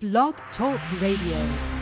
Blog Talk Radio.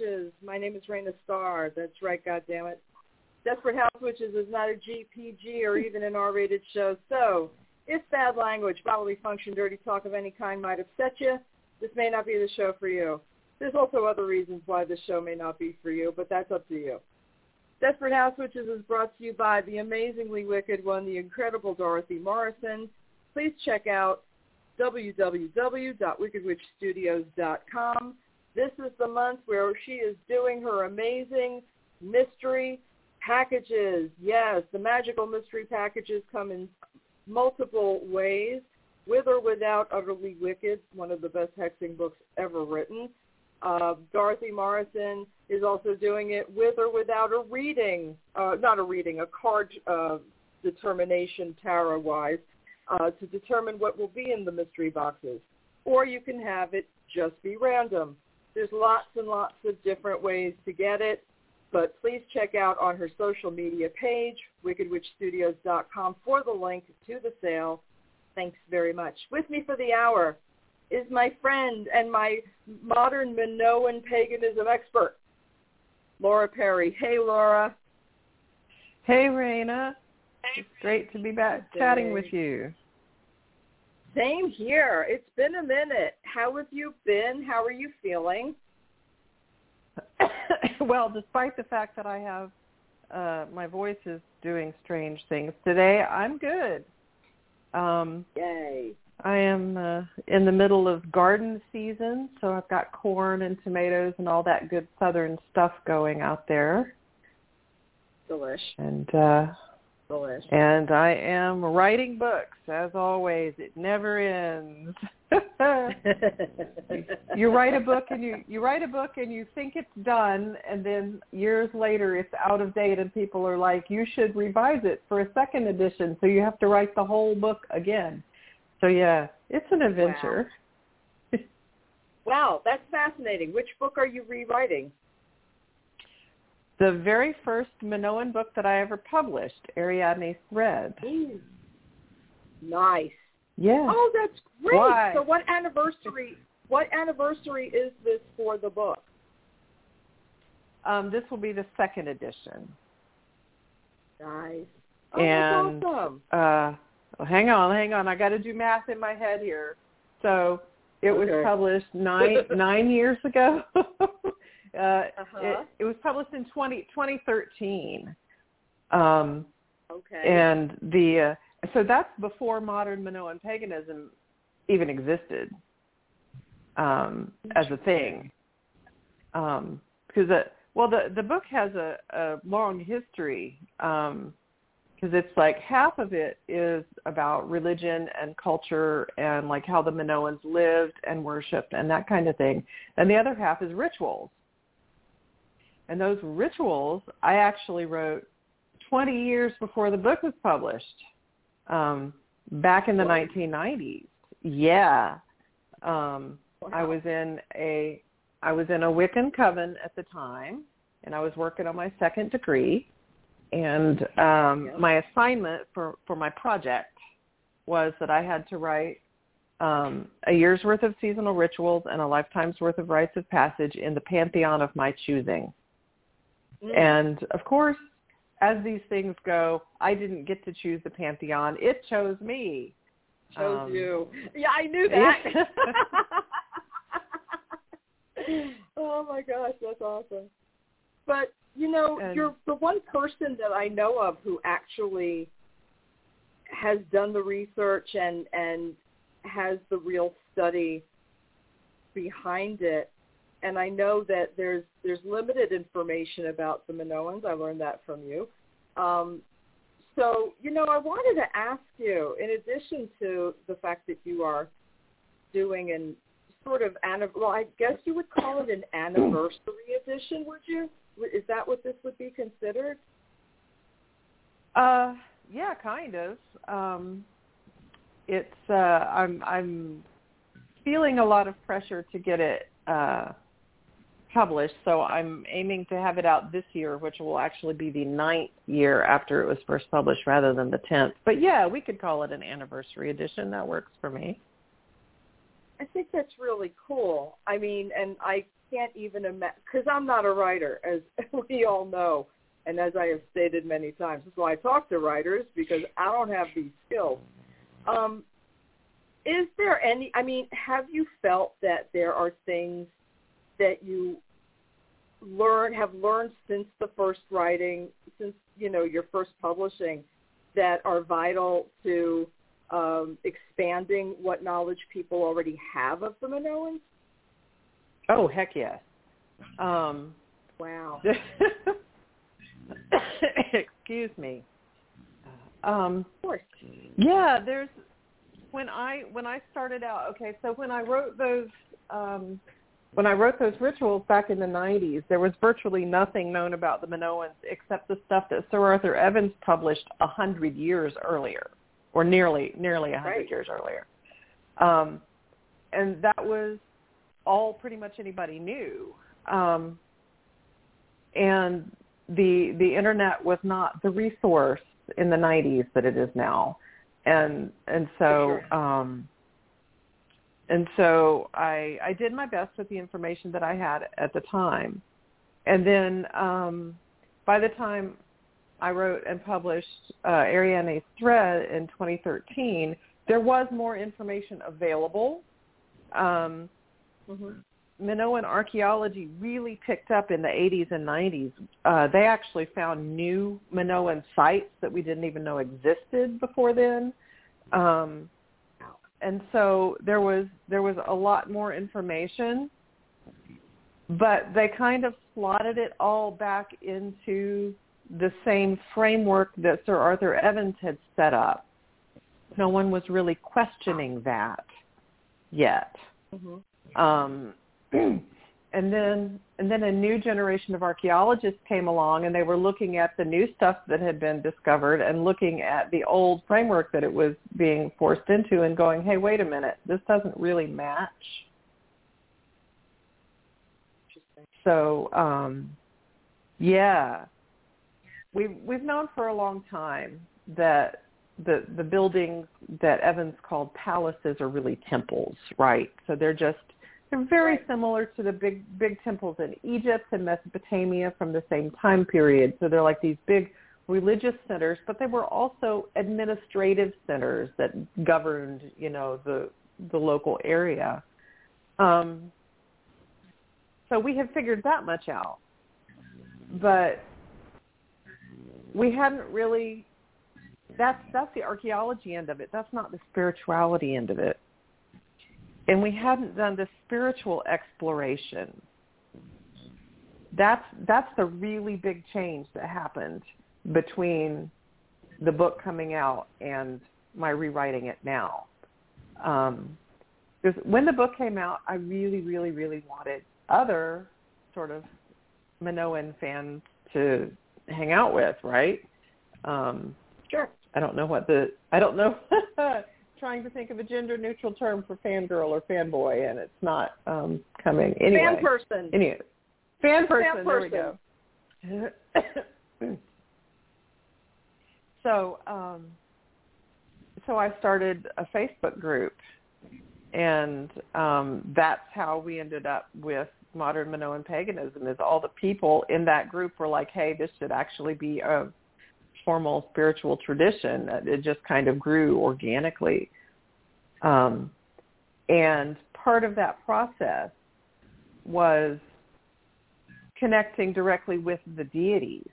Witches. My name is Raina Starr. That's right, goddammit. Desperate House Witches is not a GPG or even an R-rated show, so if bad language, bodily function, dirty talk of any kind might upset you, this may not be the show for you. There's also other reasons why this show may not be for you, but that's up to you. Desperate House Witches is brought to you by the amazingly wicked one, the incredible Dorothy Morrison. Please check out www.wickedwitchstudios.com. This is the month where she is doing her amazing mystery packages. Yes, the magical mystery packages come in multiple ways, with or without Utterly Wicked, one of the best hexing books ever written. Uh, Dorothy Morrison is also doing it with or without a reading, uh, not a reading, a card uh, determination tarot-wise uh, to determine what will be in the mystery boxes. Or you can have it just be random. There's lots and lots of different ways to get it, but please check out on her social media page, wickedwitchstudios.com, for the link to the sale. Thanks very much. With me for the hour is my friend and my modern Minoan paganism expert, Laura Perry. Hey, Laura. Hey, Raina. It's great to be back chatting with you. Same here. It's been a minute. How have you been? How are you feeling? well, despite the fact that I have uh, my voice is doing strange things today, I'm good. Um, Yay. I am uh, in the middle of garden season, so I've got corn and tomatoes and all that good southern stuff going out there. Delish. And uh And I am writing books as always. It never ends. you write a book and you you write a book and you think it's done and then years later it's out of date and people are like you should revise it for a second edition so you have to write the whole book again. So yeah, it's an adventure. wow, that's fascinating. Which book are you rewriting? The very first Minoan book that I ever published, Ariadne Thread. Ooh. Nice. Yeah. Oh, that's great. Why? So what anniversary what anniversary is this for the book? Um, this will be the second edition. Nice. Oh, and that's awesome. uh, hang on, hang on. I got to do math in my head here. So it was published nine nine years ago. uh, Uh-huh. it, it was published in 20, 2013. Um, Okay. and the uh, so that's before modern Minoan paganism even existed um, as a thing. Um, because the well the the book has a, a long history because it's like half of it is about religion and culture and like how the Minoans lived and worshipped and that kind of thing, and the other half is rituals. And those rituals I actually wrote 20 years before the book was published, um, back in the Wow. 1990s. Yeah, um, I was in a I was in a Wiccan coven at the time, and I was working on my second degree. And um, Yeah. my assignment for for my project was that I had to write um, a year's worth of seasonal rituals and a lifetime's worth of rites of passage in the pantheon of my choosing. Mm. And of course, as these things go, I didn't get to choose the pantheon; it chose me. chose um, you. Yeah, I knew that. oh my gosh, that's awesome. But you know, And- you're the one person that I know of who actually has done the research and and has the real study behind it. And I know that there's there's limited information about the Minoans. I learned that from you. Um, so, you know, I wanted to ask you, in addition to the fact that you are doing an sort of, well, I guess you would call it an anniversary edition, would you? Is that what this would be considered? Uh, yeah, kind of. Um, it's uh, I'm I'm feeling a lot of pressure to get it uh, published, so I'm aiming to have it out this year, which will actually be the ninth year after it was first published, rather than the tenth. But yeah, we could call it an anniversary edition. That works for me. I think that's really cool. I mean, and I can't even imagine because I'm not a writer, as we all know, and as I have stated many times. That's why I talk to writers because I don't have these skills. Um, is there any? I mean, have you felt that there are things that you learn have learned since the first writing, since you know your first publishing, that are vital to um, expanding what knowledge people already have of the Minoans? Oh heck yes. Um, wow. excuse me. Um, of course. Yeah, there's when I when I started out. Okay, so when I wrote those um, when I wrote those rituals back in the 90s, there was virtually nothing known about the Minoans except the stuff that Sir Arthur Evans published a hundred years earlier, or nearly nearly a hundred right. years earlier. Um, and that was all pretty much anybody knew. Um, and the the internet was not the resource in the 90s that it is now, and and so sure. um, and so I I did my best with the information that I had at the time, and then um, by the time I wrote and published uh, Ariadne's Thread in 2013, there was more information available. Um, mm-hmm. Minoan archaeology really picked up in the 80s and 90s. Uh, they actually found new Minoan sites that we didn't even know existed before then. Um, and so there was there was a lot more information, but they kind of slotted it all back into the same framework that Sir Arthur Evans had set up. No one was really questioning that yet. Mm-hmm. Um, and then and then a new generation of archaeologists came along and they were looking at the new stuff that had been discovered and looking at the old framework that it was being forced into and going, hey, wait a minute, this doesn't really match. So, um, yeah, we've we've known for a long time that the the buildings that Evans called palaces are really temples, right? So they're just they're very similar to the big big temples in Egypt and Mesopotamia from the same time period. So they're like these big religious centers, but they were also administrative centers that governed, you know, the the local area. Um, so we had figured that much out, but we hadn't really. That's that's the archaeology end of it. That's not the spirituality end of it and we hadn't done the spiritual exploration. That's that's the really big change that happened between the book coming out and my rewriting it now. Um, when the book came out, I really, really, really wanted other sort of Minoan fans to hang out with, right? Um, sure. I don't know what the I don't know trying to think of a gender neutral term for fangirl or fanboy, and it's not um, coming. Anyway, fan person. Anyway, fan person. Fan there person. we go. so, um, so I started a Facebook group, and um, that's how we ended up with modern Minoan paganism. Is all the people in that group were like, "Hey, this should actually be a formal spiritual tradition. It just kind of grew organically. Um, and part of that process was connecting directly with the deities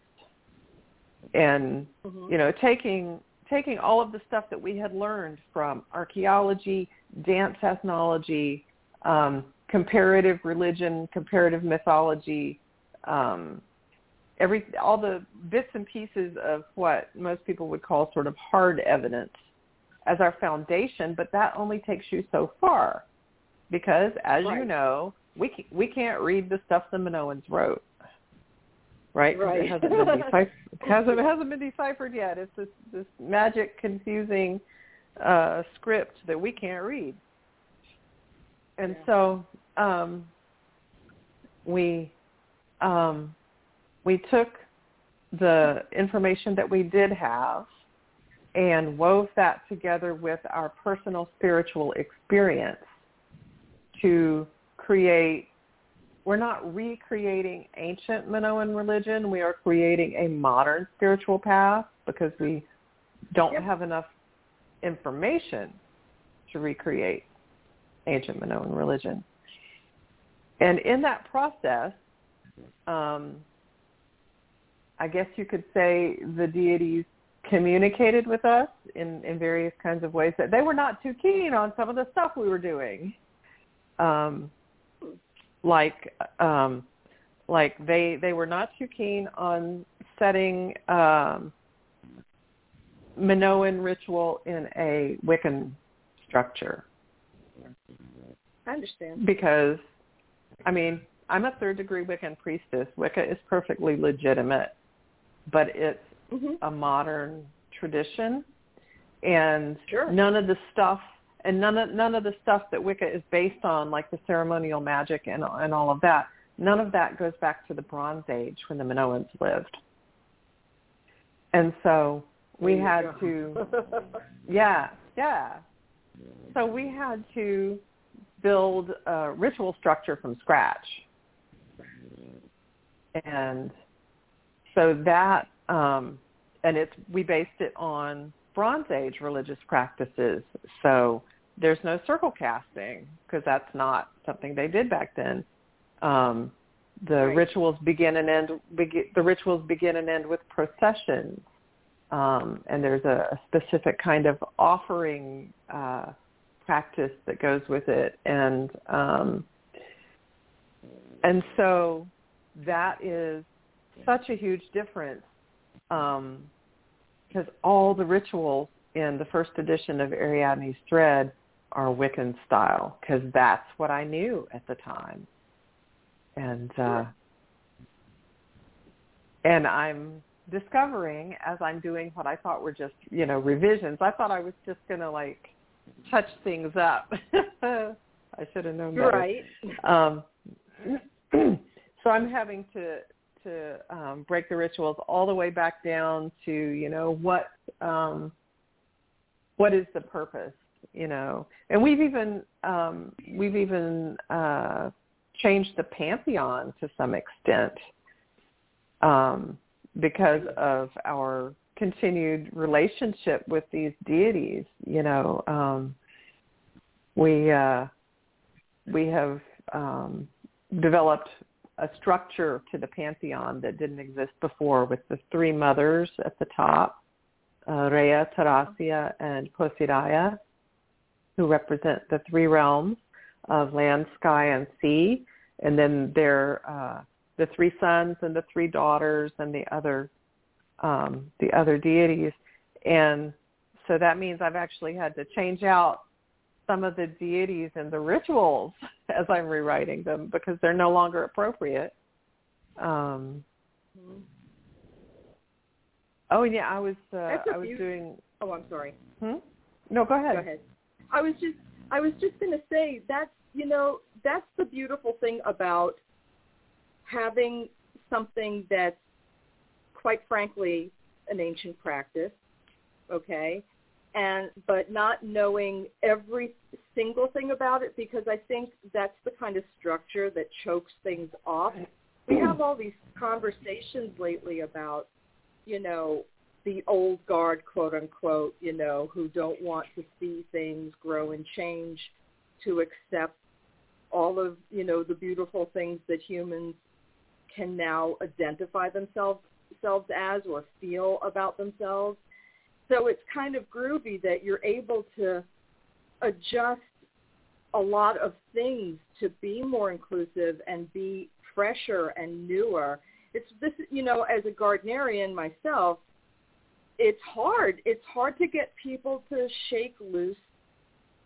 and mm-hmm. you know taking taking all of the stuff that we had learned from archaeology dance ethnology um, comparative religion comparative mythology um, every all the bits and pieces of what most people would call sort of hard evidence as our foundation, but that only takes you so far because, as right. you know, we we can't read the stuff the Minoans wrote, right? Right. It hasn't been deciphered. hasn't hasn't been deciphered yet. It's this this magic, confusing uh, script that we can't read, and Yeah. so um, we um, we took the information that we did have and wove that together with our personal spiritual experience to create we're not recreating ancient Minoan religion. We are creating a modern spiritual path because we don't Yep. have enough information to recreate ancient Minoan religion. And in that process, um, I guess you could say the deities communicated with us in, in various kinds of ways that they were not too keen on some of the stuff we were doing. Um, like um, like they they were not too keen on setting um, Minoan ritual in a Wiccan structure I understand. because I mean I'm a third degree Wiccan priestess. Wicca is perfectly legitimate, but it's hmm a modern tradition and Sure. none of the stuff and none of none of the stuff that Wicca is based on, like the ceremonial magic and and all of that, none of that goes back to the Bronze Age when the Minoans lived. And so we had go. to yeah, yeah. So we had to build a ritual structure from scratch. And so that um and it's we based it on Bronze Age religious practices. So there's no circle casting because that's not something they did back then. Um, the Right. rituals begin and end. Begi- the rituals begin and end with processions, um, and there's a, a specific kind of offering uh, practice that goes with it, and um, and so that is such a huge difference um, because all the rituals in the first edition of Ariadne's Thread are Wiccan style because that's what I knew at the time. And uh, and I'm discovering as I'm doing what I thought were just you know revisions. I thought I was just gonna like touch things up. I should have known better. Right. Um, so I'm having to to um, break the rituals all the way back down to you know what um, what is the purpose, you know, and we've even um, we've even uh, changed the pantheon to some extent um, because of our continued relationship with these deities. You know, um, we uh, we have um, developed a structure to the pantheon that didn't exist before with the three mothers at the top, uh, Rhea, Therasia, and Posidaia, who represent the three realms of land, sky, and sea. And then there, uh, the three sons and the three daughters and the other, um, the other deities. And so that means I've actually had to change out some of the deities and the rituals as I'm rewriting them because they're no longer appropriate. Um, Mhm. oh yeah, I was uh, I was doing. Oh, I'm sorry. Hmm? No, go ahead. Go ahead. I was just I was just going to say that's you know that's the beautiful thing about having something that's quite frankly an ancient practice, okay, and but not knowing every single thing about it because I think that's the kind of structure that chokes things off. We have all these conversations lately about, you know, the old guard, quote unquote, you know, who don't want to see things grow and change, to accept all of, you know, the beautiful things that humans can now identify themselves themselves as or feel about themselves. So it's kind of groovy that you're able to adjust a lot of things to be more inclusive and be fresher and newer it's this you know as a Gardnerian myself, it's hard. It's hard to get people to shake loose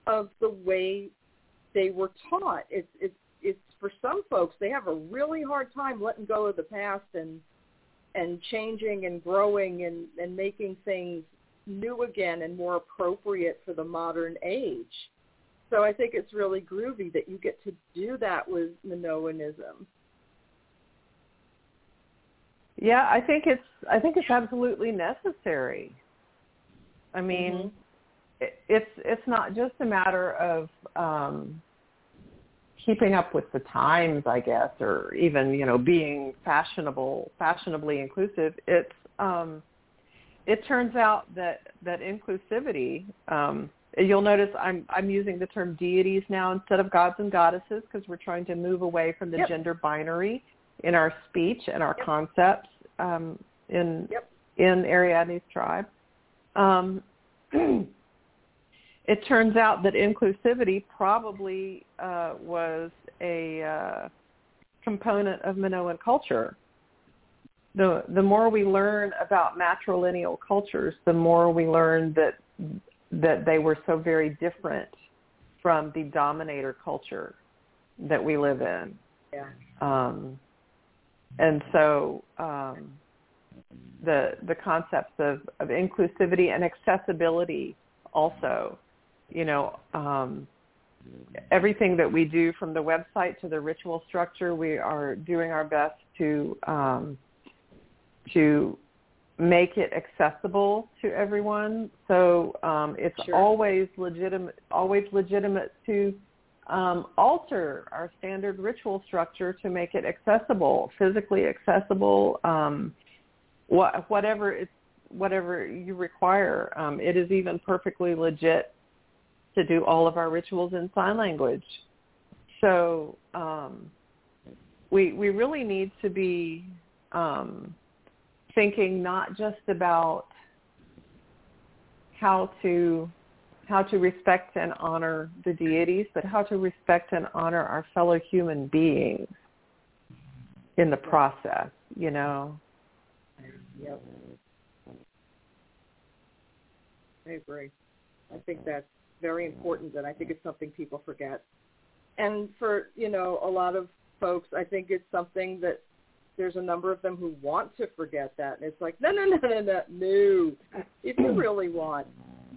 of the way they were taught. It's it's it's for some folks they have a really hard time letting go of the past and and changing and growing and and making things new again and more appropriate for the modern age. So I think it's really groovy that you get to do that with Minoanism. Yeah, I think it's I think it's absolutely necessary. I mean, mm-hmm. it, it's it's not just a matter of um keeping up with the times, I guess, or even, you know, being fashionable, fashionably inclusive. It's um it turns out that that inclusivity um you'll notice I'm I'm using the term deities now instead of gods and goddesses because we're trying to move away from the yep. gender binary in our speech and our yep. concepts um, in yep. in Ariadne's tribe. Um, it turns out that inclusivity probably uh, was a uh, component of Minoan culture. The the more we learn about matrilineal cultures, the more we learn that that they were so very different from the dominator culture that we live in. Yeah. Um, and so um, the the concepts of, of inclusivity and accessibility also, you know, um, everything that we do from the website to the ritual structure, we are doing our best to um, to make it accessible to everyone. So um, it's sure. always legitimate, always legitimate to um, alter our standard ritual structure to make it accessible, physically accessible, um, wh- whatever it's whatever you require. Um, it is even perfectly legit to do all of our rituals in sign language. So um, we we really need to be um, thinking not just about how to how to respect and honor the deities, but how to respect and honor our fellow human beings in the process, you know. Yep. I agree. I think that's very important and I think it's something people forget. And for, you know, a lot of folks, I think it's something that there's a number of them who want to forget that. And it's like, no, no, no, no, no, no. If you really want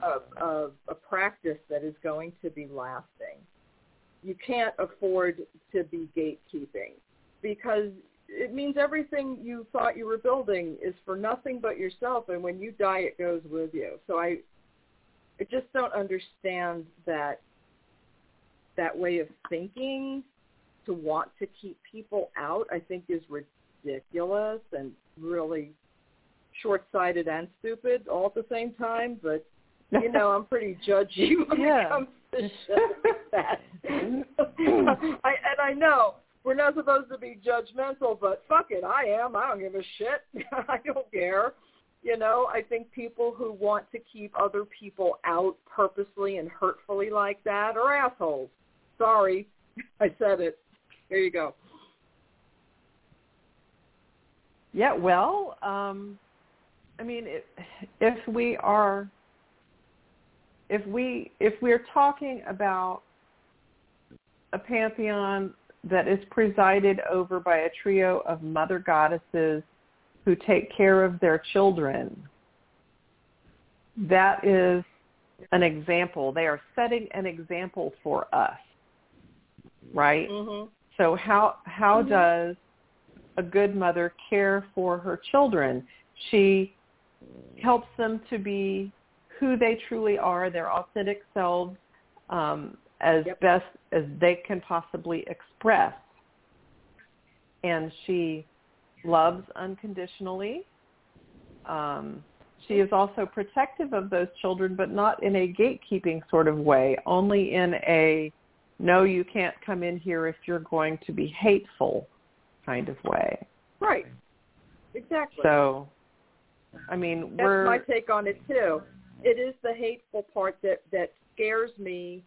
a, a, a practice that is going to be lasting, you can't afford to be gatekeeping because it means everything you thought you were building is for nothing but yourself and when you die it goes with you so i i just don't understand that that way of thinking to want to keep people out i think is ridiculous and really short-sighted and stupid all at the same time but you know i'm pretty judgy when yeah. it comes to shit like I, and i know we're not supposed to be judgmental, but fuck it, I am. I don't give a shit. I don't care. You know, I think people who want to keep other people out purposely and hurtfully like that are assholes. Sorry, I said it. There you go. Yeah, well, um, I mean, if, if we are, if we if we're talking about a pantheon that is presided over by a trio of mother goddesses who take care of their children. That is an example. They are setting an example for us, right? Mm-hmm. So how how mm-hmm. does a good mother care for her children? She helps them to be who they truly are, their authentic selves, um, as yep. best as they can possibly express. And she loves unconditionally. Um, she is also protective of those children, but not in a gatekeeping sort of way, only in a no, you can't come in here if you're going to be hateful kind of way. Right. Exactly. So, I mean, that's we're my take on it too. It is the hateful part that that scares me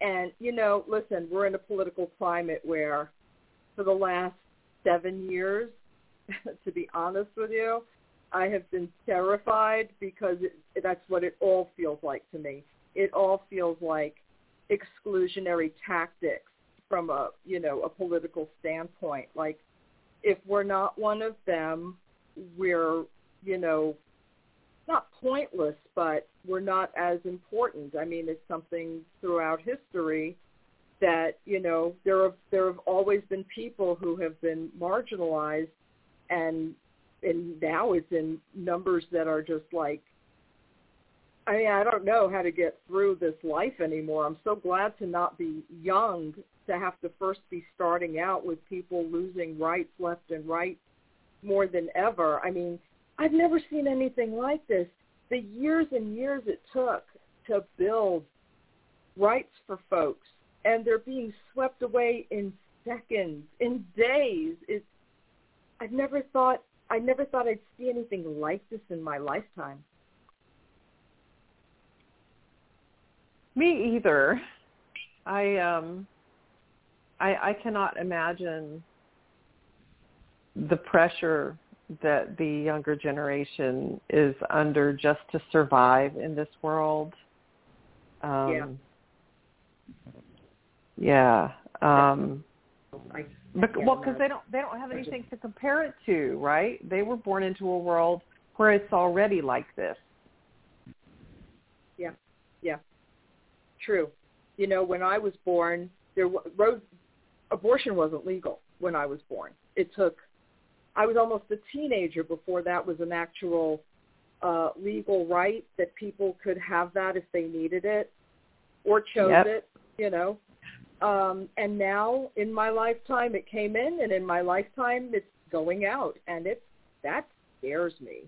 and, you know, listen, we're in a political climate where for the last seven years, to be honest with you. I have been terrified because it, that's what it all feels like to me. It all feels like exclusionary tactics from a you know a political standpoint. Like if we're not one of them, we're you know not pointless, but we're not as important. I mean, it's something throughout history that you know there have there have always been people who have been marginalized, and and now it's in numbers that are just like. I mean, I don't know how to get through this life anymore. I'm so glad to not be young to have to first be starting out with people losing rights left and right more than ever. I mean, I've never seen anything like this. The years and years it took to build rights for folks, and they're being swept away in seconds, in days. It's I've never thought I never thought I'd see anything like this in my lifetime. Me either. I um I I cannot imagine the pressure that the younger generation is under just to survive in this world. Um, yeah. Yeah. Um, I, but, well, because they don't they don't have anything to compare it to, right? They were born into a world where it's already like this. Yeah, yeah, true. You know, when I was born, there was abortion wasn't legal when I was born. It took I was almost a teenager before that was an actual uh, legal right that people could have that if they needed it or chose yep. it, you know. Um, and now in my lifetime it came in and in my lifetime it's going out and it that scares me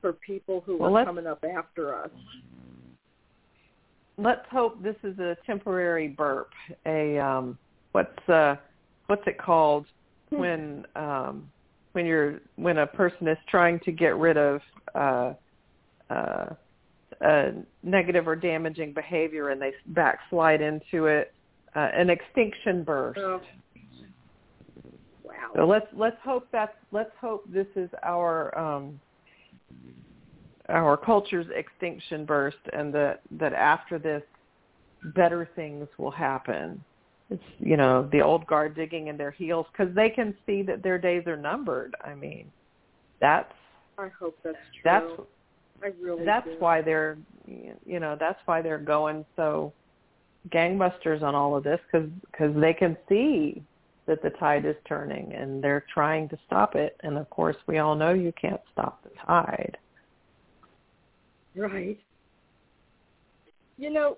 for people who well, are coming up after us. Let's hope this is a temporary burp, a um what's uh what's it called? when um, when you're when a person is trying to get rid of uh, uh, a negative or damaging behavior and they backslide into it, uh, an extinction burst. Oh. Wow. So let's let's hope that let's hope this is our um, our culture's extinction burst, and that that after this, better things will happen it's you know the old guard digging in their heels because they can see that their days are numbered. I mean, that's. I hope that's true. That's. I really. That's do. why they're, you know, that's why they're going so gangbusters on all of this because because they can see that the tide is turning and they're trying to stop it. And of course, we all know you can't stop the tide. Right. You know,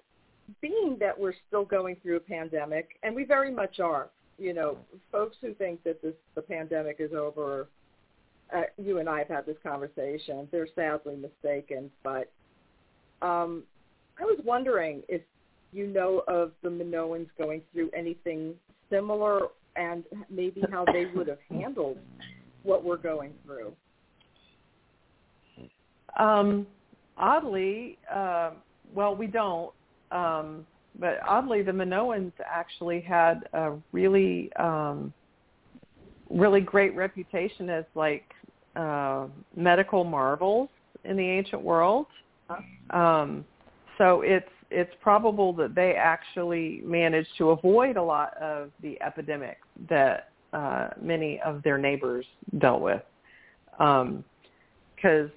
being that we're still going through a pandemic, and we very much are, you know, folks who think that this the pandemic is over, uh, you and I have had this conversation. They're sadly mistaken, but um, I was wondering if you know of the Minoans going through anything similar, and maybe how they would have handled what we're going through. Um, oddly, uh, well, we don't um, but oddly, the Minoans actually had a really, um, really great reputation as like uh, medical marvels in the ancient world. Um, so it's it's probable that they actually managed to avoid a lot of the epidemics that uh, many of their neighbors dealt with, because um,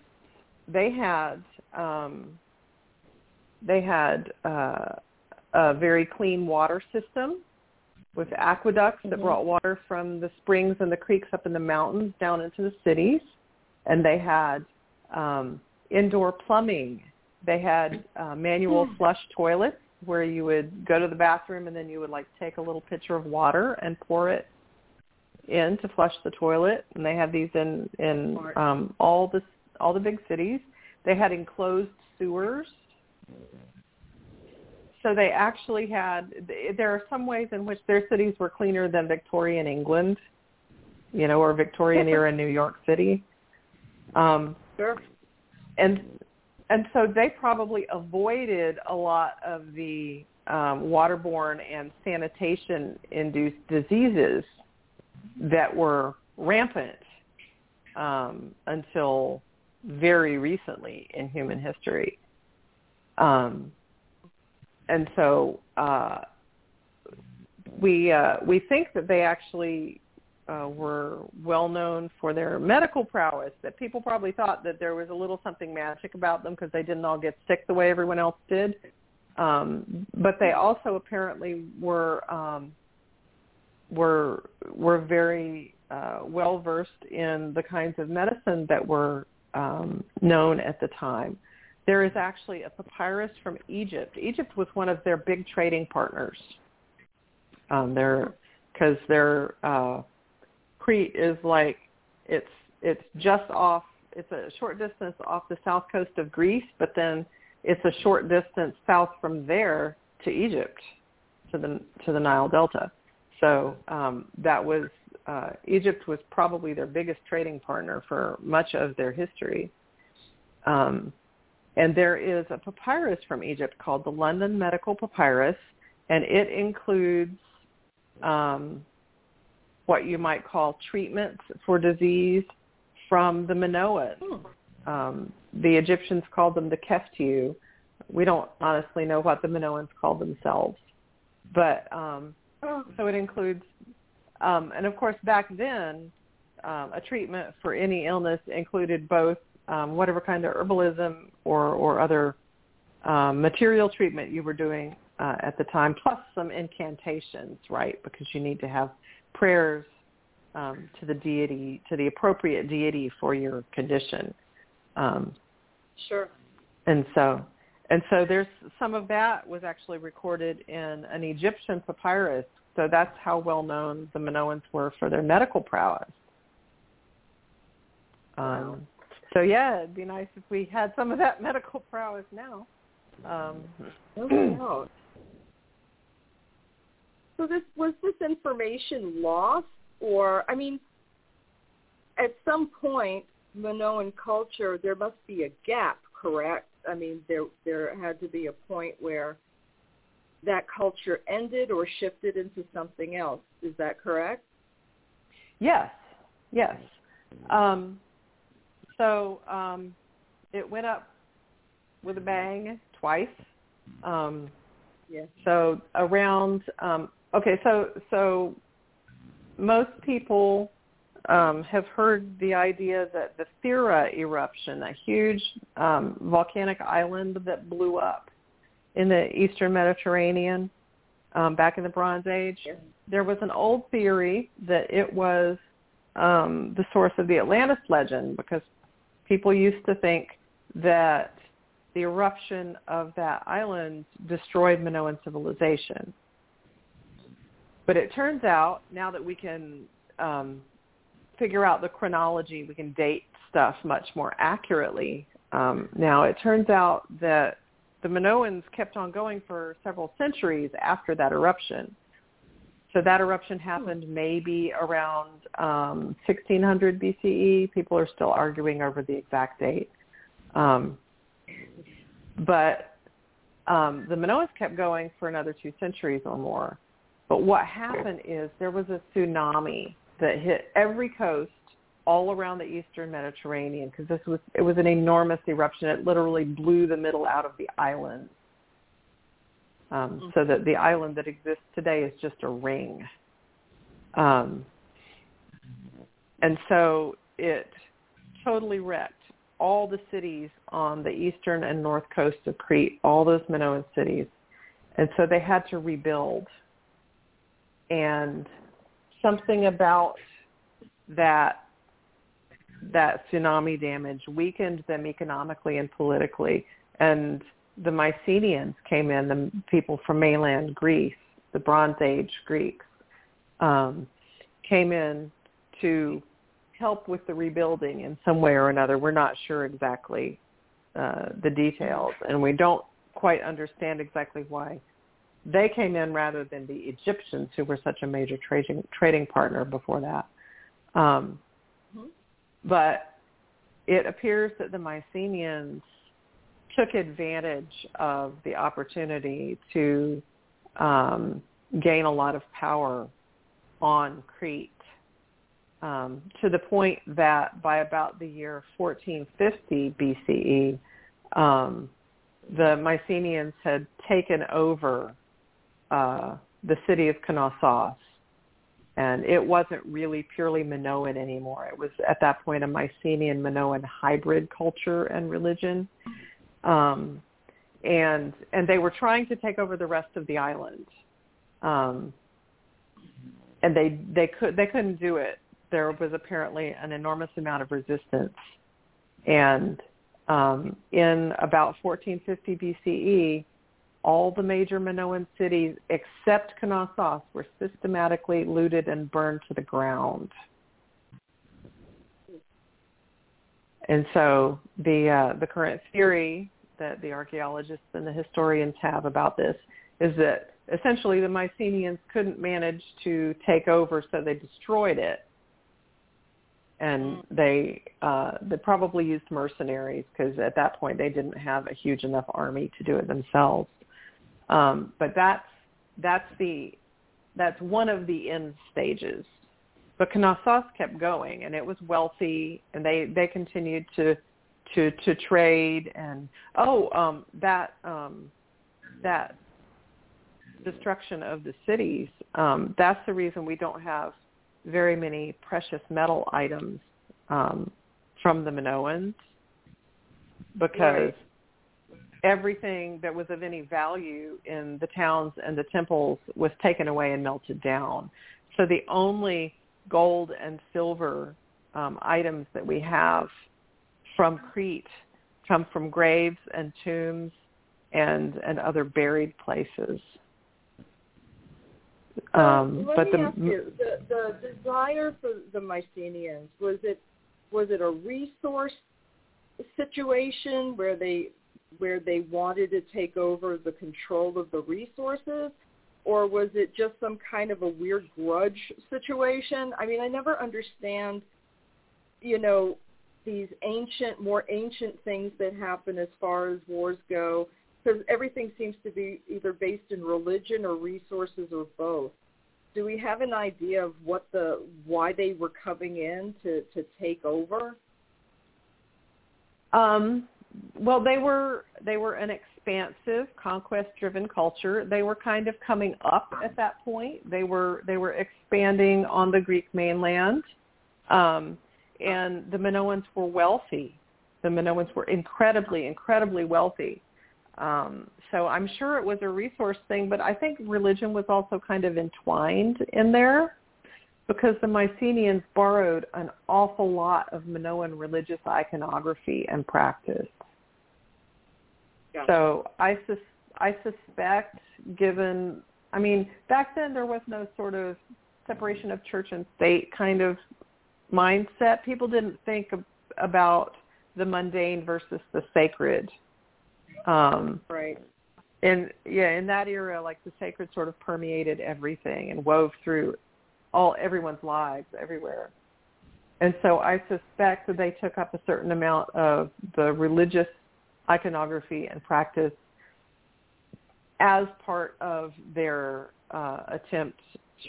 they had um, they had uh, a very clean water system with aqueducts mm-hmm. that brought water from the springs and the creeks up in the mountains down into the cities. And they had um, indoor plumbing. They had uh, manual mm. flush toilets where you would go to the bathroom and then you would like take a little pitcher of water and pour it in to flush the toilet. And they had these in in um, all the all the big cities. They had enclosed sewers so they actually had. There are some ways in which their cities were cleaner than Victorian England, you know, or Victorian era New York City. Um, sure. And and so they probably avoided a lot of the um, waterborne and sanitation-induced diseases that were rampant um, until very recently in human history. Um, and so uh, we uh, we think that they actually uh, were well known for their medical prowess. That people probably thought that there was a little something magic about them because they didn't all get sick the way everyone else did. Um, but they also apparently were um, were were very uh, well versed in the kinds of medicine that were um, known at the time. There is actually a papyrus from Egypt. Egypt was one of their big trading partners. Um, they're because their uh, Crete is like it's it's just off. It's a short distance off the south coast of Greece, but then it's a short distance south from there to Egypt, to the to the Nile Delta. So um, that was uh, Egypt was probably their biggest trading partner for much of their history. Um, and there is a papyrus from Egypt called the London Medical Papyrus, and it includes um, what you might call treatments for disease from the Minoans. Hmm. Um, the Egyptians called them the Keftiu. We don't honestly know what the Minoans called themselves, but um, oh. so it includes, um, and of course back then, um, a treatment for any illness included both um, whatever kind of herbalism or or other um, material treatment you were doing uh, at the time, plus some incantations, right? Because you need to have prayers um, to the deity, to the appropriate deity for your condition. Um, sure. And so, and so there's some of that was actually recorded in an Egyptian papyrus. So that's how well known the Minoans were for their medical prowess. Um, so yeah, it'd be nice if we had some of that medical prowess now. Um, no doubt. So this was this information lost, or I mean, at some point, Minoan culture there must be a gap, correct? I mean, there there had to be a point where that culture ended or shifted into something else. Is that correct? Yes. Yes. Um, so um, it went up with a bang twice. Um, yes. So around um, okay, so so most people um, have heard the idea that the Thera eruption, a huge um, volcanic island that blew up in the eastern Mediterranean um, back in the Bronze Age, yes. there was an old theory that it was um, the source of the Atlantis legend because people used to think that the eruption of that island destroyed Minoan civilization. But it turns out now that we can um, figure out the chronology, we can date stuff much more accurately. Um, now it turns out that the Minoans kept on going for several centuries after that eruption. So that eruption happened maybe around um, 1600 BCE. People are still arguing over the exact date. Um, but um, the Minoans kept going for another two centuries or more. But what happened is there was a tsunami that hit every coast all around the eastern Mediterranean because this was it was an enormous eruption. It literally blew the middle out of the island um, so that the island that exists today is just a ring. Um, and so it totally wrecked all the cities on the eastern and north coast of Crete, all those Minoan cities. And so they had to rebuild. And something about that that tsunami damage weakened them economically and politically. And the Mycenaeans came in, the people from mainland Greece, the Bronze Age Greeks, um, came in to help with the rebuilding in some way or another. We're not sure exactly uh, the details, and we don't quite understand exactly why they came in rather than the Egyptians, who were such a major trading trading partner before that. Um, mm-hmm. But it appears that the Mycenaeans took advantage of the opportunity to um, gain a lot of power on Crete um, to the point that by about the year 1450 BCE, um, the Mycenaeans had taken over uh, the city of Knossos. And it wasn't really purely Minoan anymore. It was at that point a Mycenaean Minoan hybrid culture and religion. Um, and and they were trying to take over the rest of the island. Um, and they they could they couldn't do it. There was apparently an enormous amount of resistance. And um, in about 1450 BCE, all the major Minoan cities except Knossos were systematically looted and burned to the ground. And so the uh, the current theory that the archaeologists and the historians have about this is that essentially the Mycenaeans couldn't manage to take over, so they destroyed it and mm. they uh, they probably used mercenaries because at that point they didn't have a huge enough army to do it themselves. Um, but that's that's the that's one of the end stages. But Knossos kept going, and it was wealthy, and they they continued to to to trade and oh um, that um, that destruction of the cities. Um, that's the reason we don't have very many precious metal items um, from the Minoans because right. everything that was of any value in the towns and the temples was taken away and melted down. So the only gold and silver um, items that we have from Crete come from graves and tombs and and other buried places. Um, let but me the, ask you, the, the desire for the Mycenaeans was it was it a resource situation where they where they wanted to take over the control of the resources or was it just some kind of a weird grudge situation? I mean, I never understand, you know, these ancient, more ancient things that happen as far as wars go because everything seems to be either based in religion or resources or both. Do we have an idea of what the why they were coming in to to take over? Um, well, they were they were an expansive, conquest-driven culture. They were kind of coming up at that point. They were they were expanding on the Greek mainland, um, and the Minoans were wealthy. The Minoans were incredibly, incredibly wealthy. Um, so I'm sure it was a resource thing, but I think religion was also kind of entwined in there because the Mycenaeans borrowed an awful lot of Minoan religious iconography and practice. Yeah. So I sus- I suspect, given I mean, back then there was no sort of separation of church and state kind of mindset. People didn't think of, about the mundane versus the sacred um, right. And yeah, in that era, like the sacred sort of permeated everything and wove through all everyone's lives everywhere. And so I suspect that they took up a certain amount of the religious iconography and practice as part of their uh, attempt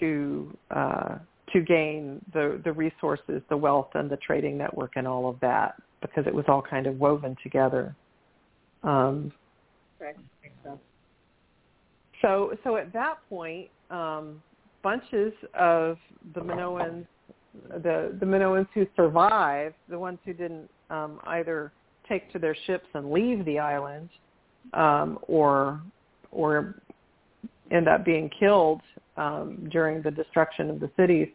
to uh, to gain the the resources, the wealth, and the trading network, and all of that, because it was all kind of woven together. Um, okay. So, so at that point, um, bunches of the Minoans, the the Minoans who survived, the ones who didn't um, either take to their ships and leave the island, um, or or end up being killed um, during the destruction of the cities.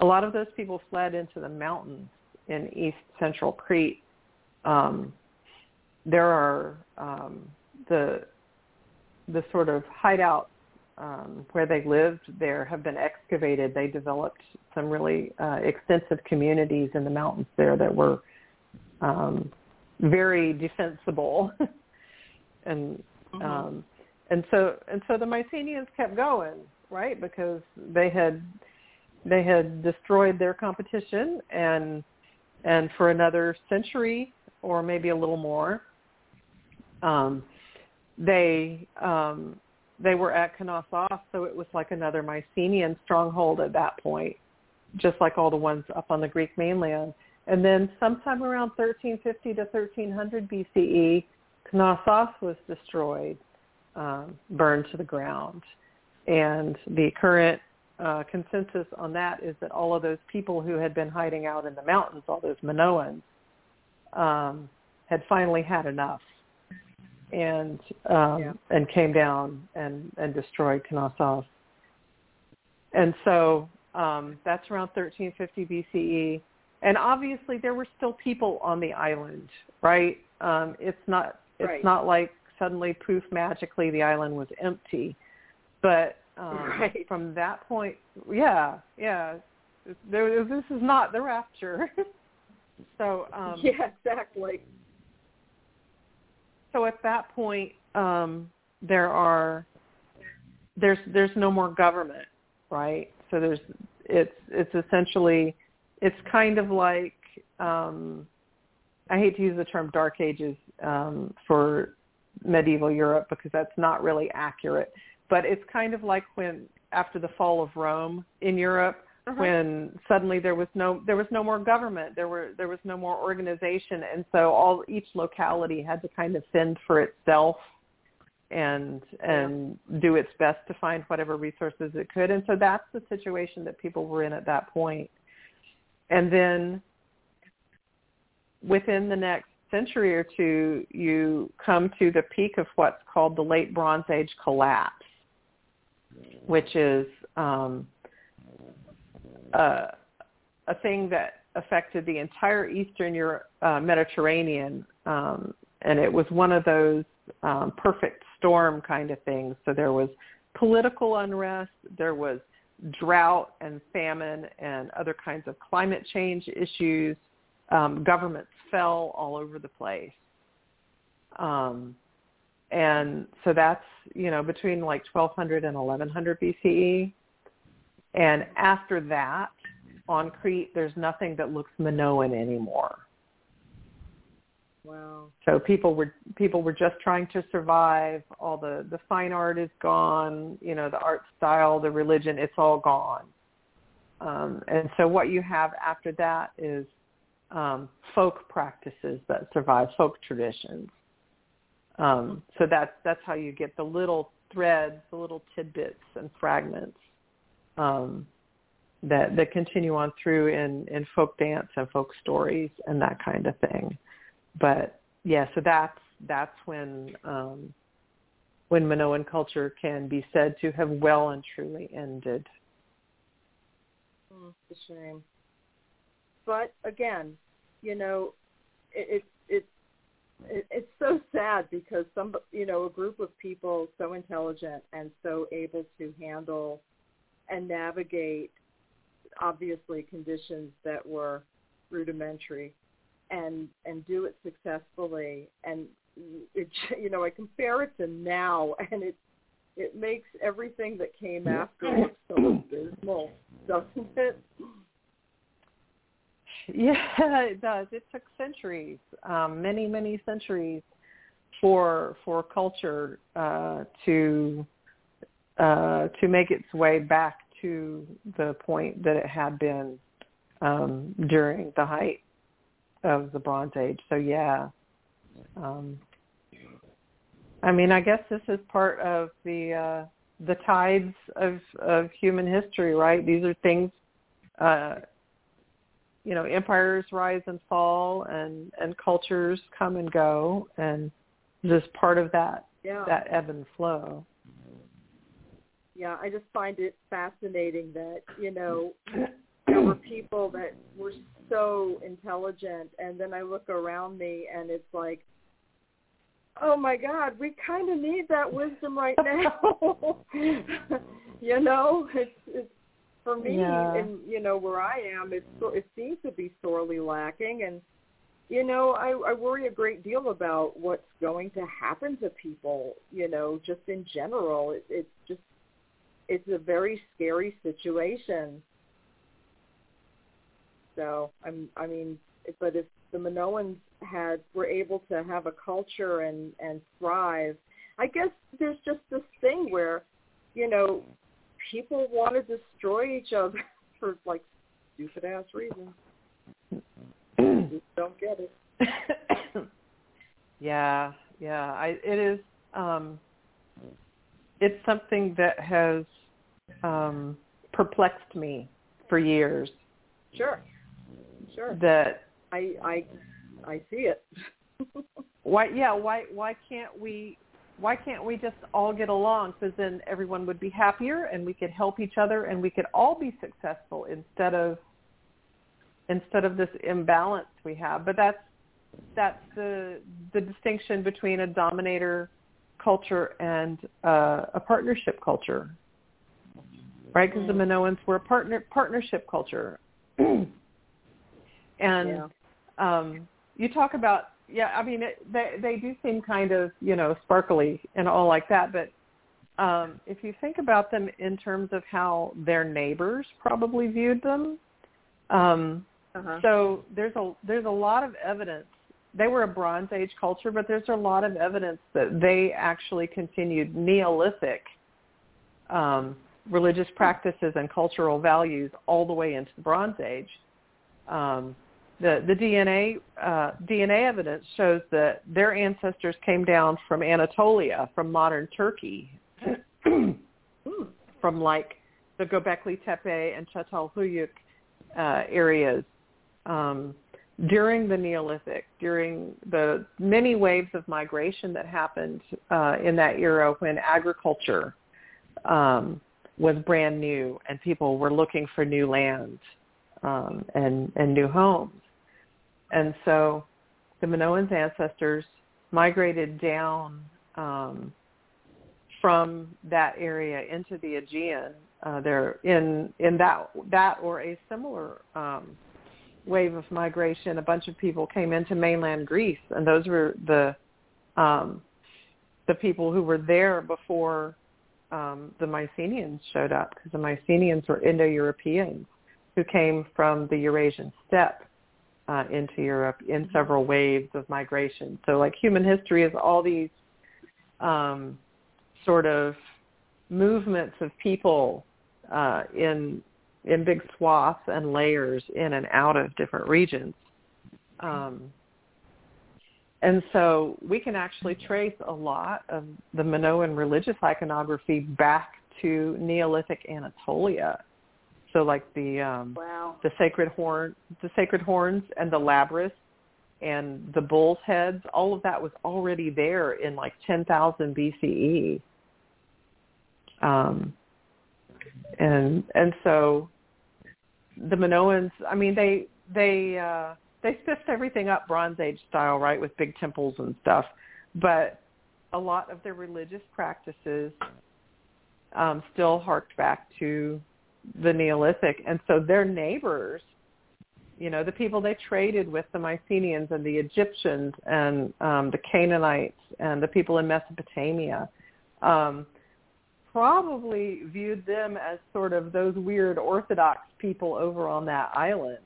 A lot of those people fled into the mountains in east central Crete. Um, there are um, the the sort of hideouts um, where they lived there have been excavated. They developed some really uh, extensive communities in the mountains there that were um, very defensible, and mm-hmm. um, and so and so the Mycenaeans kept going, right? Because they had they had destroyed their competition, and and for another century or maybe a little more, um, they um, they were at Knossos, so it was like another Mycenaean stronghold at that point. just like all the ones up on the Greek mainland. And then sometime around 1350 to 1300 BCE, Knossos was destroyed, um, burned to the ground. And the current uh, consensus on that is that all of those people who had been hiding out in the mountains, all those Minoans, um, had finally had enough and um, yeah. and came down and, and destroyed Knossos. And so um, that's around 1350 BCE. And obviously there were still people on the island, right? Um, it's not it's right. not like suddenly poof magically the island was empty. But um, right. from that point, yeah, yeah, there, this is not the rapture. so um, yeah, exactly. So at that point, um, there are there's there's no more government, right? So there's it's it's essentially it's kind of like um, I hate to use the term dark ages um, for medieval Europe because that's not really accurate, but it's kind of like when after the fall of Rome in Europe uh-huh. when suddenly there was no there was no more government there were there was no more organization and so all each locality had to kind of fend for itself and and yeah. do its best to find whatever resources it could and so that's the situation that people were in at that point and then within the next century or two you come to the peak of what's called the late bronze age collapse which is um, a, a thing that affected the entire Eastern Europe, uh, Mediterranean, um, and it was one of those um, perfect storm kind of things. So there was political unrest, there was drought and famine and other kinds of climate change issues. Um, governments fell all over the place. Um, and so that's, you know, between like 1200 and 1100 BCE. And after that, on Crete, there's nothing that looks Minoan anymore. Wow. So people were people were just trying to survive. All the the fine art is gone. You know, the art style, the religion, it's all gone. Um, and so what you have after that is um, folk practices that survive, folk traditions. Um, so that's that's how you get the little threads, the little tidbits and fragments um, that that continue on through in in folk dance and folk stories and that kind of thing but yeah, so that's that's when um, when Minoan culture can be said to have well and truly ended. Mm, it's a shame. But again, you know, it, it, it, it's so sad because some, you know, a group of people so intelligent and so able to handle and navigate obviously conditions that were rudimentary and and do it successfully. And it you know I compare it to now and it it makes everything that came after look so abysmal doesn't it? Yeah it does. It took centuries um many many centuries for for culture uh to uh to make its way back to the point that it had been um during the height of the Bronze Age. So yeah, um, I mean, I guess this is part of the uh, the tides of of human history, right? These are things, uh, you know, empires rise and fall, and and cultures come and go, and this is part of that yeah. that ebb and flow. Yeah, I just find it fascinating that you know there were people that were so intelligent and then I look around me and it's like oh my god we kind of need that wisdom right now. You know it's it's for me yeah. and you know where I am it's it seems to be sorely lacking and you know I I worry a great deal about what's going to happen to people you know just in general. It, it's just it's a very scary situation so I'm, I mean, but if the Minoans had were able to have a culture and and thrive, I guess there's just this thing where, you know, people want to destroy each other for like stupid ass reasons. Just don't get it. yeah, yeah. I it is um it's something that has um perplexed me for years. Sure. Sure. That I I I see it. why yeah, why why can't we why can't we just all get along because then everyone would be happier and we could help each other and we could all be successful instead of instead of this imbalance we have but that's that's the the distinction between a dominator culture and uh, a partnership culture right because the Mm. minoans were a partner partnership culture and Yeah. um you talk about yeah i mean it, they they do seem kind of you know sparkly and all like that but um if you think about them in terms of how their neighbors probably viewed them um Uh-huh. so there's a there's a lot of evidence they were a bronze age culture but there's a lot of evidence that they actually continued neolithic um religious practices and cultural values all the way into the bronze age um the the DNA uh, DNA evidence shows that their ancestors came down from Anatolia, from modern Turkey, from like the Göbekli Tepe and Çatalhöyük uh, areas um, during the Neolithic, during the many waves of migration that happened uh, in that era when agriculture um, was brand new and people were looking for new land um, and and new homes. And so the Minoans' ancestors migrated down um, from that area into the Aegean. Uh, they're in in that that or a similar um, wave of migration. A bunch of people came into mainland Greece, and those were the um, the people who were there before um, the Mycenaeans showed up, because the Mycenaeans were Indo-Europeans who came from the Eurasian steppe uh, into Europe in several waves of migration. So like human history is all these um, sort of movements of people uh, in in big swaths and layers in and out of different regions. Um, and so we can actually trace a lot of the Minoan religious iconography back to Neolithic Anatolia. So like the um, Wow. the sacred horn, the sacred horns, and the labrys, and the bull's heads. All of that was already there in like 10,000 BCE. Um, and and so the Minoans, I mean, they they uh, they spiffed everything up Bronze Age style, right, with big temples and stuff. But a lot of their religious practices um, still harked back to the Neolithic, and so their neighbors, you know, the people they traded with, the Mycenaeans and the Egyptians and um, the Canaanites and the people in Mesopotamia, um, probably viewed them as sort of those weird Orthodox people over on that island,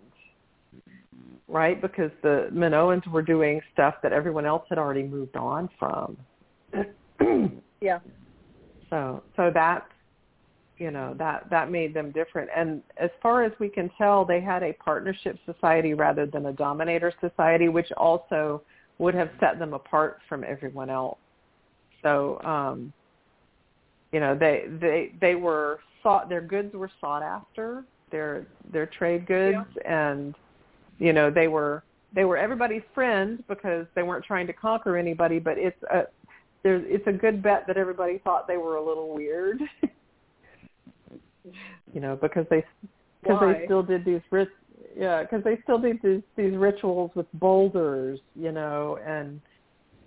right? Because the Minoans were doing stuff that everyone else had already moved on from. Yeah. So so that you know that that made them different. And as far as we can tell, they had a partnership society rather than a dominator society, which also would have set them apart from everyone else. So um, you know they they they were sought their goods were sought after their their trade goods and you know they were they were everybody's friend because they weren't trying to conquer anybody but it's a there's it's a good bet that everybody thought they were a little weird you know because they because they still did these rit yeah because they still did these these rituals with boulders you know and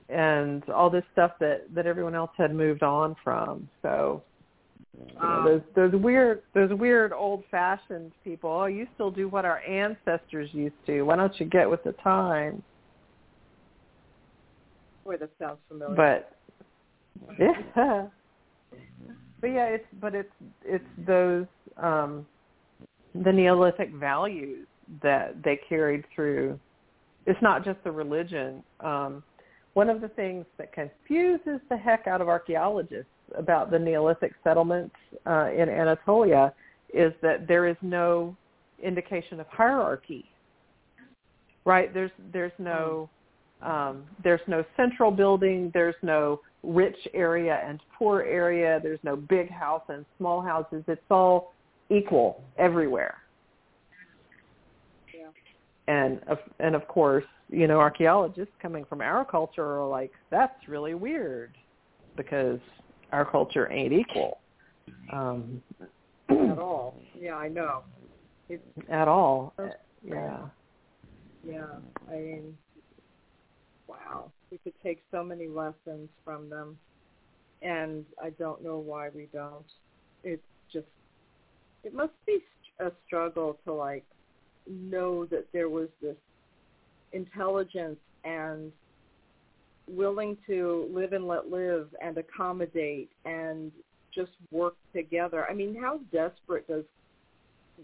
and all this stuff that that everyone else had moved on from. So you know, Ah. those those weird those weird old fashioned people oh you still do what our ancestors used to. Why don't you get with the times? Boy, that sounds familiar. but yeah but yeah it's but it's it's those um the neolithic values that they carried through it's not just the religion um one of the things that confuses the heck out of archaeologists about the neolithic settlements uh in anatolia is that there is no indication of hierarchy. Right? There's there's no um, there's no central building. There's no rich area and poor area. There's no big house and small houses. It's all equal everywhere. Yeah. And of, and of course, you know, archaeologists coming from our culture are like, that's really weird because our culture ain't equal. Um, at all. Yeah, I know. It, at all. Yeah. Yeah. I mean, wow. We could take so many lessons from them, and I don't know why we don't. It's just, it must be a struggle to like know that there was this intelligence and willing to live and let live and accommodate and just work together. I mean, how desperate does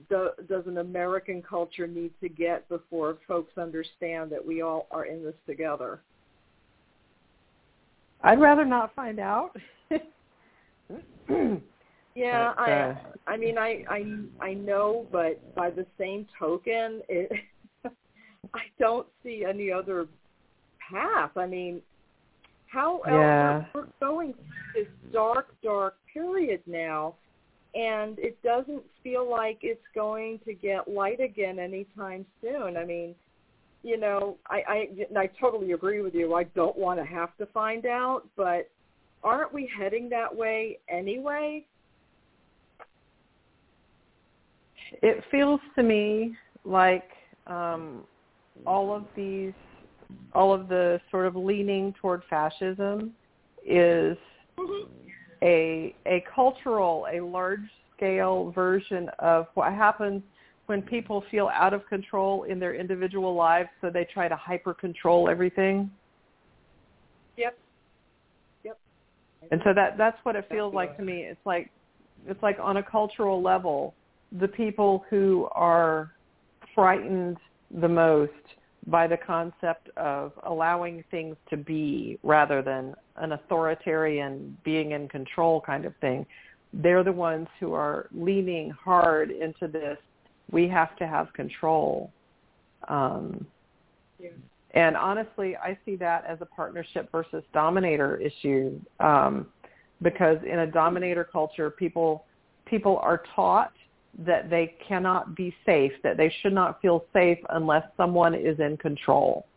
does an American culture need to get before folks understand that we all are in this together? I'd rather not find out. yeah, but, uh, I I mean I I I know, but by the same token, it I don't see any other path. I mean, how yeah. we're going through this dark, dark period now, and it doesn't feel like it's going to get light again anytime soon. I mean, you know, I I, I totally agree with you. I don't want to have to find out, but aren't we heading that way anyway? It feels to me like um, all of these, all of the sort of leaning toward fascism is mm-hmm. A a cultural, a large scale version of what happens when people feel out of control in their individual lives, so they try to hyper control everything. Yep. Yep. And so that that's what it feels like to me. It's like it's like on a cultural level, the people who are frightened the most by the concept of allowing things to be rather than an authoritarian being in control kind of thing. They're the ones who are leaning hard into this we have to have control. Um, yeah. And honestly, I see that as a partnership versus dominator issue um, because in a dominator culture, people people are taught that they cannot be safe, that they should not feel safe unless someone is in control,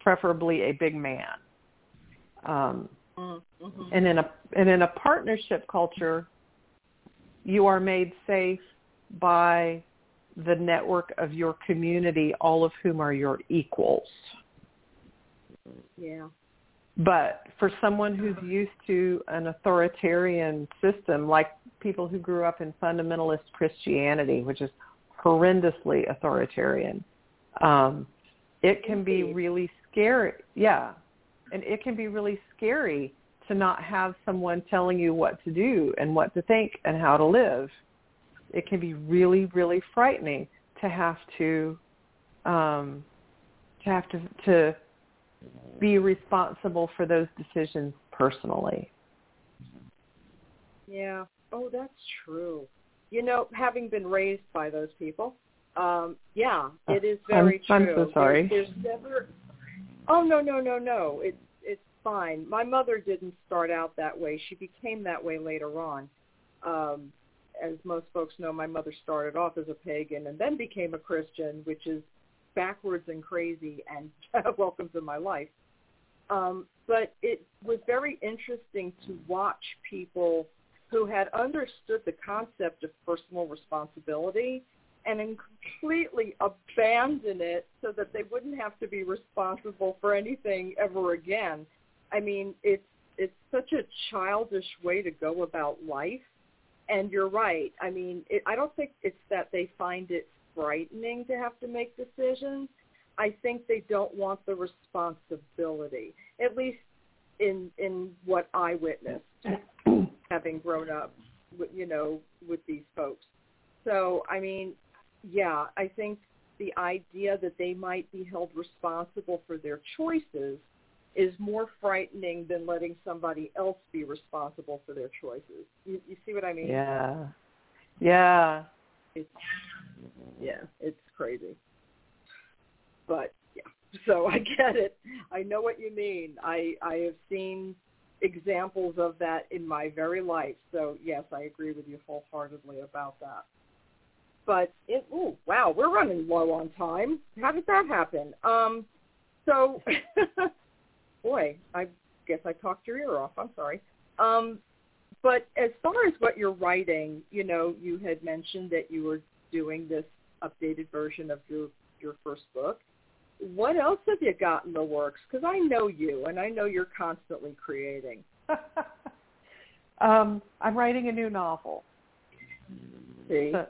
preferably a big man. Um, mm-hmm. And in a and in a partnership culture, you are made safe by the network of your community, all of whom are your equals. Yeah. But for someone who's used to an authoritarian system, like people who grew up in fundamentalist Christianity, which is horrendously authoritarian, um, it can be really scary. Yeah. And it can be really scary to not have someone telling you what to do and what to think and how to live it can be really, really frightening to have to um, to have to to be responsible for those decisions personally. Yeah. Oh, that's true. You know, having been raised by those people, um, yeah, it is very I'm, true. I'm so sorry. There's, there's never. Oh no no no no! It's it's fine. My mother didn't start out that way. She became that way later on. Um, as most folks know, my mother started off as a pagan and then became a Christian, which is backwards and crazy and welcome to my life. Um, but it was very interesting to watch people who had understood the concept of personal responsibility and then completely abandon it so that they wouldn't have to be responsible for anything ever again. I mean, it's it's such a childish way to go about life and you're right. I mean, it, I don't think it's that they find it frightening to have to make decisions. I think they don't want the responsibility, at least in in what I witnessed, having grown up, with, you know, with these folks. So, I mean, yeah, I think the idea that they might be held responsible for their choices is more frightening than letting somebody else be responsible for their choices. You, you see what I mean? Yeah. Yeah. It's, yeah, it's crazy. But yeah, so I get it. I know what you mean. I I have seen examples of that in my very life. So yes, I agree with you wholeheartedly about that. But it, oh wow, we're running low on time. How did that happen? Um, so boy, I guess I talked your ear off. I'm sorry. Um, but as far as what you're writing, you know, you had mentioned that you were doing this updated version of your your first book. What else have you got in the works? Because I know you, and I know you're constantly creating. um, I'm writing a new novel. See? So,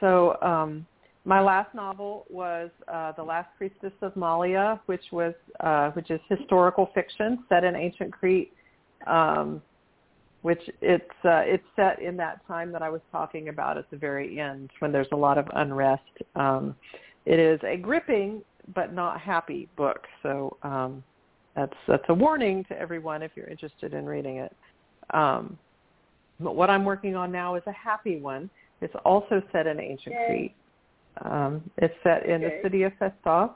so um, my last novel was uh, The Last Priestess of Malia, which was uh, which is historical fiction set in ancient Crete. Um, which it's uh, it's set in that time that I was talking about at the very end when there's a lot of unrest. Um, it is a gripping but not happy book, so um, that's that's a warning to everyone if you're interested in reading it. Um, but what I'm working on now is a happy one. It's also set in ancient Yay. Crete. Um, it's set in Okay. the city of Festos,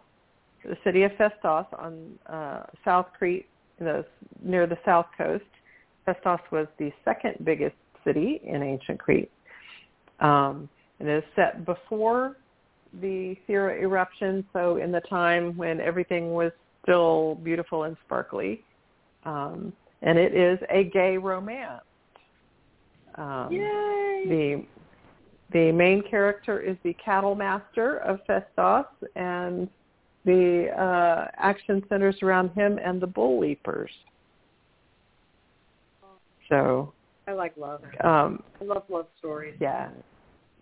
the city of Festos on uh, South Crete, the, near the south coast. Festos was the second biggest city in ancient Crete. Um, and it is set before the Thera eruption, so in the time when everything was still beautiful and sparkly. Um, and it is a gay romance. Um, Yay! the the main character is the cattle master of Festos, and the uh, action centers around him and the bull leapers. So, I like love. um, I love love stories. yeah,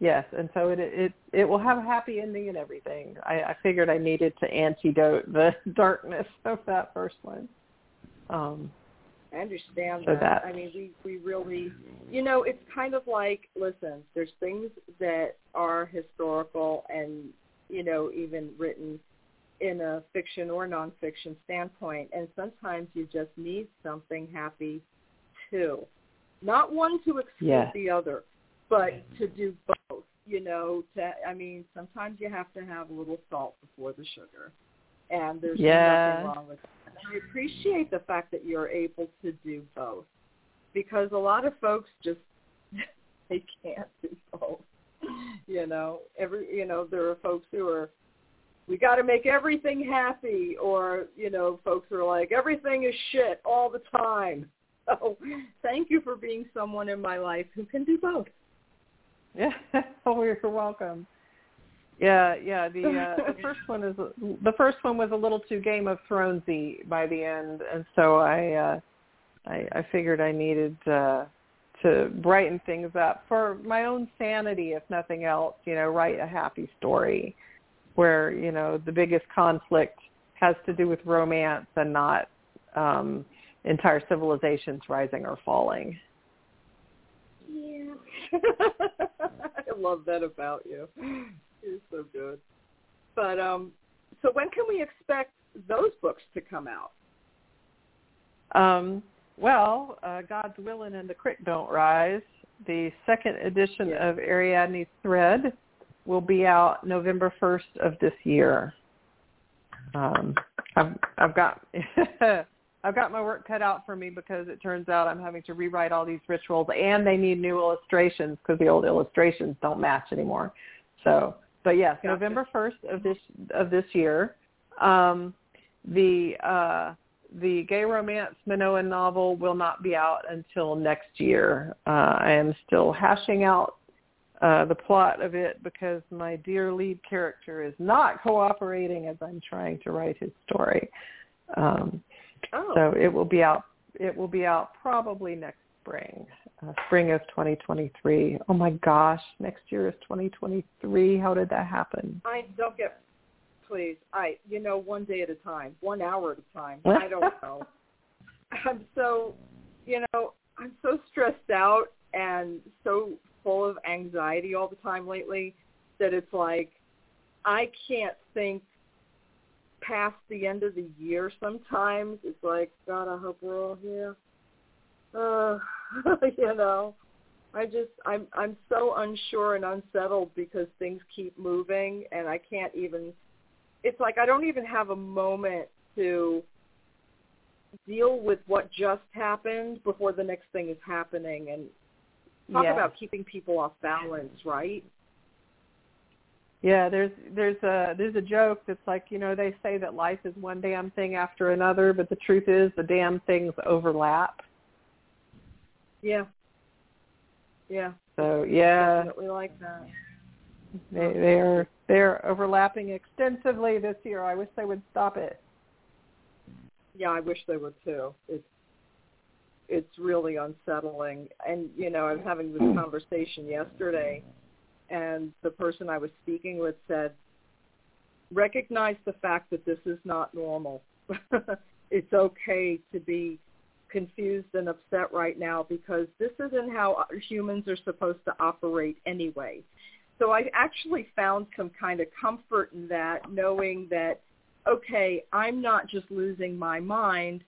yes, and so it it it will have a happy ending and everything. I, I figured I needed to antidote the darkness of that first one. Um, I understand So that. that- I mean, we we really, you know, it's kind of like, listen, there's things that are historical and you know even written in a fiction or nonfiction standpoint, and sometimes you just need something happy too, not one to exclude Yes. the other, but to do both. You know, to I mean, sometimes you have to have a little salt before the sugar, and there's Yeah. nothing wrong with that. I appreciate the fact that you're able to do both because a lot of folks just they can't do both. You know, every you know there are folks who are we got to make everything happy, or you know, folks are like everything is shit all the time. So, thank you for being someone in my life who can do both. Yeah, oh, you're welcome. Yeah, yeah. The uh, the first one is the first one was a little too Game of Thronesy by the end, and so I uh, I, I figured I needed uh, to brighten things up for my own sanity, if nothing else. You know, write a happy story where you know the biggest conflict has to do with romance and not um, entire civilizations rising or falling. Yeah. I love that about you. So good. But um so when can we expect those books to come out? Um, well, uh, God's willing and the creek don't rise. The second edition Yeah. of Ariadne's Thread will be out November 1st of this year. Um, I've, I've got I've got my work cut out for me because it turns out I'm having to rewrite all these rituals and they need new illustrations because the old illustrations don't match anymore. So, but yes, Gotcha. November 1st of this of this year. Um, the uh, the gay romance Minoan novel will not be out until next year. Uh, I am still hashing out uh, the plot of it because my dear lead character is not cooperating as I'm trying to write his story. Um, Oh. so it will be out. It will be out probably next spring, uh, spring of 2023. Oh my gosh, next year is 2023. How did that happen? I don't get please. I you know, one day at a time, one hour at a time. I don't know. I'm so you know, I'm so stressed out and so full of anxiety all the time lately that it's like I can't think past the end of the year sometimes. It's like, God, I hope we're all here. Uh, you know. I just I'm I'm so unsure and unsettled because things keep moving and I can't even it's like I don't even have a moment to deal with what just happened before the next thing is happening and talk Yeah. about keeping people off balance, right? Yeah, there's there's a there's a joke that's like you know they say that life is one damn thing after another, but the truth is the damn things overlap. Yeah. Yeah. So yeah, Definitely like that. they they are they're overlapping extensively this year. I wish they would stop it. Yeah, I wish they would too. It's it's really unsettling. And you know, I was having this mm. conversation yesterday, and the person I was speaking with said, "Recognize the fact that this is not normal. it's okay to be confused and upset right now because this isn't how humans are supposed to operate anyway." So I actually found some kind of comfort in that, knowing that okay, I'm not just losing my mind.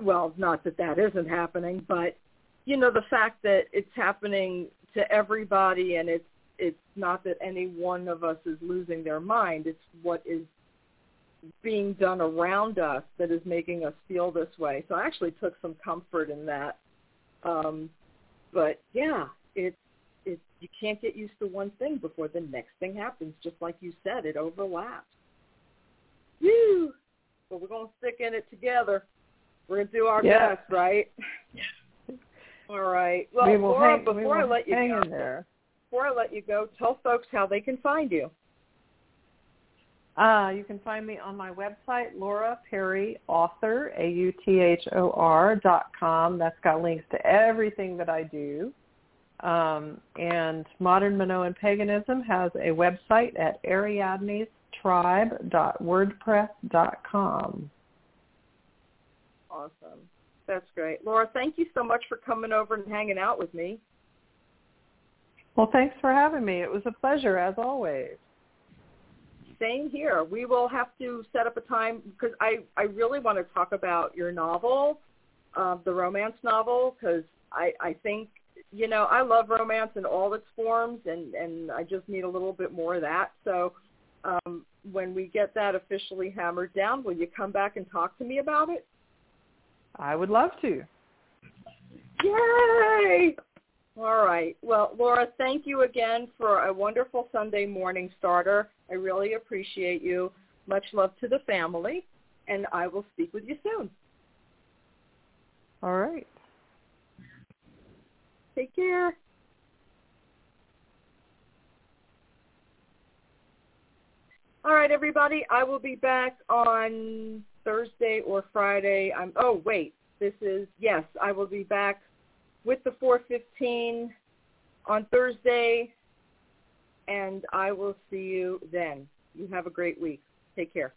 Well, not that that isn't happening, but you know the fact that it's happening to everybody, and it's it's not that any one of us is losing their mind. It's what is being done around us that is making us feel this way. So I actually took some comfort in that. Um, but yeah, it's it's you can't get used to one thing before the next thing happens. Just like you said, it overlaps. Woo! But we're gonna stick in it together. We're gonna do our Yeah. best, right? Yeah. All right. Well, we Laura, hang, we before I let you go, there. before I let you go, tell folks how they can find you. Uh, you can find me on my website, Laura Perry Author, A-U-T-H-O-R dot com. That's got links to everything that I do. Um, and Modern Minoan Paganism has a website at ariadnestribe.wordpress.com. Awesome. That's great. Laura, thank you so much for coming over and hanging out with me. Well, thanks for having me. It was a pleasure, as always. Same here. We will have to set up a time because I, I really want to talk about your novel, uh, the romance novel, because I, I think, you know, I love romance in all its forms, and, and I just need a little bit more of that. So um, when we get that officially hammered down, will you come back and talk to me about it? I would love to. Yay! All right. Well, Laura, thank you again for a wonderful Sunday morning starter. I really appreciate you. Much love to the family, and I will speak with you soon. All right. Take care. All right, everybody. I will be back on Thursday or Friday. I'm. Oh, wait. This is yes. I will be back with the 415 on Thursday, and I will see you then. You have a great week. Take care.